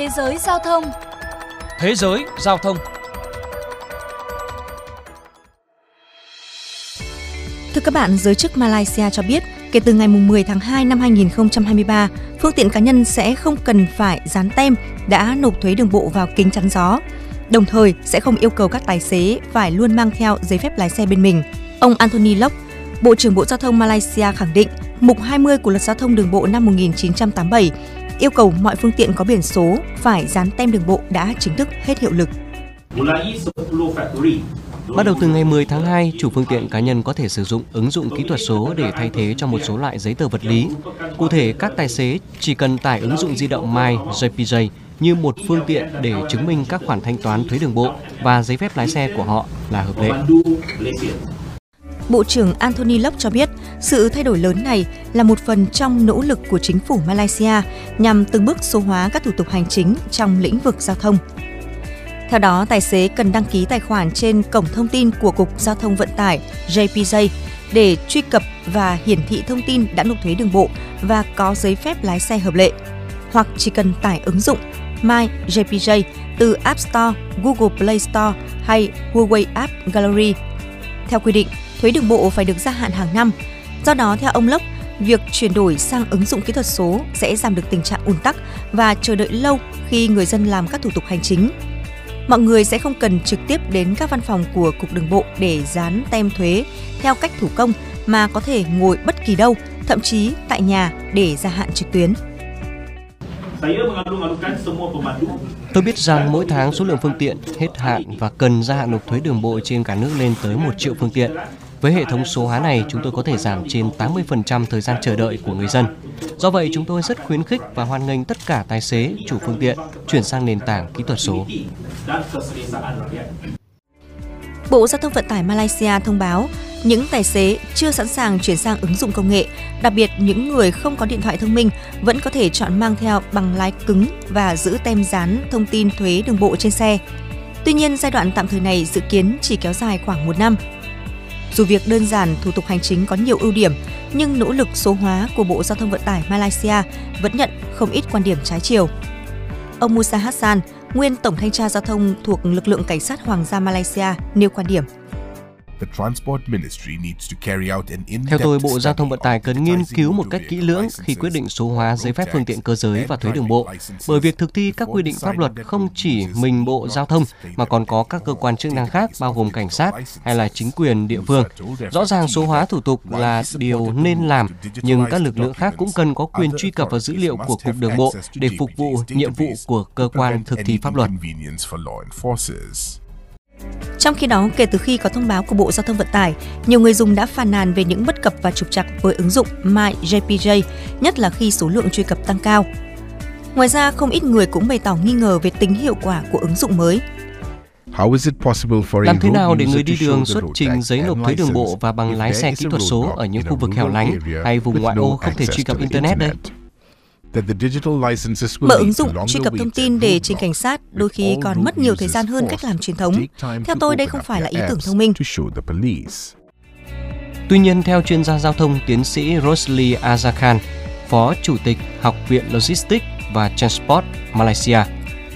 Thế giới giao thông Thế giới giao thông Thưa các bạn, giới chức Malaysia cho biết, kể từ ngày 10 tháng 2 năm 2023, phương tiện cá nhân sẽ không cần phải dán tem đã nộp thuế đường bộ vào kính chắn gió. Đồng thời sẽ không yêu cầu các tài xế phải luôn mang theo giấy phép lái xe bên mình. Ông Anthony Locke, Bộ trưởng Bộ Giao thông Malaysia khẳng định, mục 20 của Luật Giao thông Đường bộ năm 1987 yêu cầu mọi phương tiện có biển số phải dán tem đường bộ đã chính thức hết hiệu lực. Bắt đầu từ ngày 10 tháng 2, chủ phương tiện cá nhân có thể sử dụng ứng dụng kỹ thuật số để thay thế cho một số loại giấy tờ vật lý. Cụ thể, các tài xế chỉ cần tải ứng dụng di động My JPJ như một phương tiện để chứng minh các khoản thanh toán thuế đường bộ và giấy phép lái xe của họ là hợp lệ. Bộ trưởng Anthony Locke cho biết, sự thay đổi lớn này là một phần trong nỗ lực của chính phủ Malaysia nhằm từng bước số hóa các thủ tục hành chính trong lĩnh vực giao thông. Theo đó, tài xế cần đăng ký tài khoản trên cổng thông tin của Cục Giao thông Vận tải JPJ để truy cập và hiển thị thông tin đã nộp thuế đường bộ và có giấy phép lái xe hợp lệ. Hoặc chỉ cần tải ứng dụng My JPJ từ App Store, Google Play Store hay Huawei App Gallery. Theo quy định, thuế đường bộ phải được gia hạn hàng năm. Do đó, theo ông Lốc, việc chuyển đổi sang ứng dụng kỹ thuật số sẽ giảm được tình trạng ùn tắc và chờ đợi lâu khi người dân làm các thủ tục hành chính. Mọi người sẽ không cần trực tiếp đến các văn phòng của Cục Đường bộ để dán tem thuế theo cách thủ công mà có thể ngồi bất kỳ đâu, thậm chí tại nhà để gia hạn trực tuyến. Tôi biết rằng mỗi tháng số lượng phương tiện hết hạn và cần gia hạn nộp thuế đường bộ trên cả nước lên tới 1 triệu phương tiện. Với hệ thống số hóa này, chúng tôi có thể giảm trên 80% thời gian chờ đợi của người dân. Do vậy, chúng tôi rất khuyến khích và hoan nghênh tất cả tài xế, chủ phương tiện chuyển sang nền tảng kỹ thuật số. Bộ Giao thông Vận tải Malaysia thông báo những tài xế chưa sẵn sàng chuyển sang ứng dụng công nghệ, đặc biệt những người không có điện thoại thông minh vẫn có thể chọn mang theo bằng lái cứng và giữ tem dán thông tin thuế đường bộ trên xe. Tuy nhiên, giai đoạn tạm thời này dự kiến chỉ kéo dài khoảng một năm. Dù việc đơn giản thủ tục hành chính có nhiều ưu điểm, nhưng nỗ lực số hóa của Bộ Giao thông Vận tải Malaysia vẫn nhận không ít quan điểm trái chiều. Ông Musa Hassan, nguyên tổng thanh tra giao thông thuộc lực lượng cảnh sát hoàng gia Malaysia nêu quan điểm. Theo tôi, Bộ Giao thông Vận tải cần nghiên cứu một cách kỹ lưỡng khi quyết định số hóa giấy phép phương tiện cơ giới và thuế đường bộ, bởi việc thực thi các quy định pháp luật không chỉ mình Bộ Giao thông mà còn có các cơ quan chức năng khác bao gồm cảnh sát hay là chính quyền địa phương. Rõ ràng số hóa thủ tục là điều nên làm, nhưng các lực lượng khác cũng cần có quyền truy cập vào dữ liệu của Cục Đường bộ để phục vụ nhiệm vụ của cơ quan thực thi pháp luật. Trong khi đó, kể từ khi có thông báo của Bộ Giao thông Vận tải, nhiều người dùng đã phàn nàn về những bất cập và trục trặc với ứng dụng MyJPJ, nhất là khi số lượng truy cập tăng cao. Ngoài ra, không ít người cũng bày tỏ nghi ngờ về tính hiệu quả của ứng dụng mới. Làm thế nào để người đi đường xuất trình giấy nộp thuế đường bộ và bằng lái xe kỹ thuật số ở những khu vực hẻo lánh hay vùng ngoại ô không thể truy cập Internet đây? Mở ứng dụng truy cập thông tin để trình cảnh sát đôi khi còn mất nhiều thời gian hơn cách làm truyền thống. Theo tôi, đây không phải là ý tưởng thông minh. Tuy nhiên, theo chuyên gia giao thông tiến sĩ Rosli Azakhan, Phó Chủ tịch Học viện Logistics và Transport Malaysia,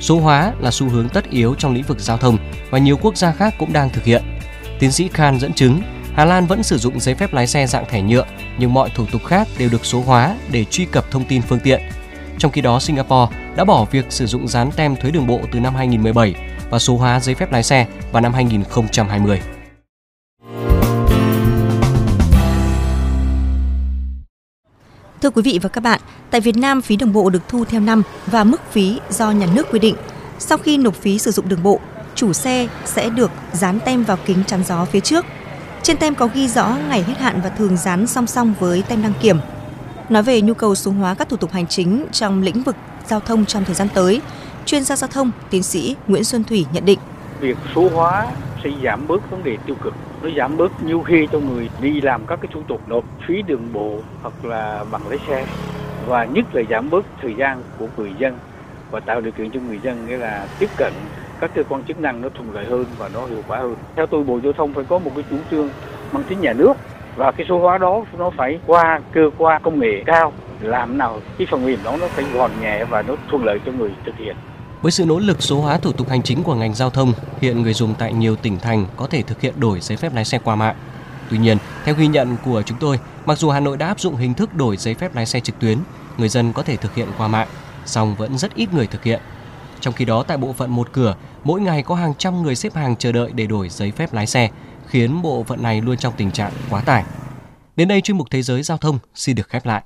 số hóa là xu hướng tất yếu trong lĩnh vực giao thông và nhiều quốc gia khác cũng đang thực hiện. Tiến sĩ Khan dẫn chứng Hà Lan vẫn sử dụng giấy phép lái xe dạng thẻ nhựa, nhưng mọi thủ tục khác đều được số hóa để truy cập thông tin phương tiện. Trong khi đó, Singapore đã bỏ việc sử dụng dán tem thuế đường bộ từ năm 2017 và số hóa giấy phép lái xe vào năm 2020. Thưa quý vị và các bạn, tại Việt Nam phí đường bộ được thu theo năm và mức phí do nhà nước quy định. Sau khi nộp phí sử dụng đường bộ, chủ xe sẽ được dán tem vào kính chắn gió phía trước trên tem có ghi rõ ngày hết hạn và thường dán song song với tem đăng kiểm. Nói về nhu cầu số hóa các thủ tục hành chính trong lĩnh vực giao thông trong thời gian tới, chuyên gia giao thông tiến sĩ Nguyễn Xuân Thủy nhận định. Việc số hóa sẽ giảm bớt vấn đề tiêu cực, nó giảm bớt nhiều khi cho người đi làm các cái thủ tục nộp phí đường bộ hoặc là bằng lái xe và nhất là giảm bớt thời gian của người dân và tạo điều kiện cho người dân nghĩa là tiếp cận các cơ quan chức năng nó thuận lợi hơn và nó hiệu quả hơn. Theo tôi Bộ Giao thông phải có một cái chủ trương mang tính nhà nước và cái số hóa đó nó phải qua cơ quan công nghệ cao làm nào cái phần mềm đó nó phải gọn nhẹ và nó thuận lợi cho người thực hiện Với sự nỗ lực số hóa thủ tục hành chính của ngành giao thông, hiện người dùng tại nhiều tỉnh thành có thể thực hiện đổi giấy phép lái xe qua mạng. Tuy nhiên, theo ghi nhận của chúng tôi, mặc dù Hà Nội đã áp dụng hình thức đổi giấy phép lái xe trực tuyến, người dân có thể thực hiện qua mạng, song vẫn rất ít người thực hiện. Trong khi đó, tại bộ phận một cửa, mỗi ngày có hàng trăm người xếp hàng chờ đợi để đổi giấy phép lái xe, khiến bộ phận này luôn trong tình trạng quá tải. Đến đây chuyên mục Thế giới Giao thông xin được khép lại.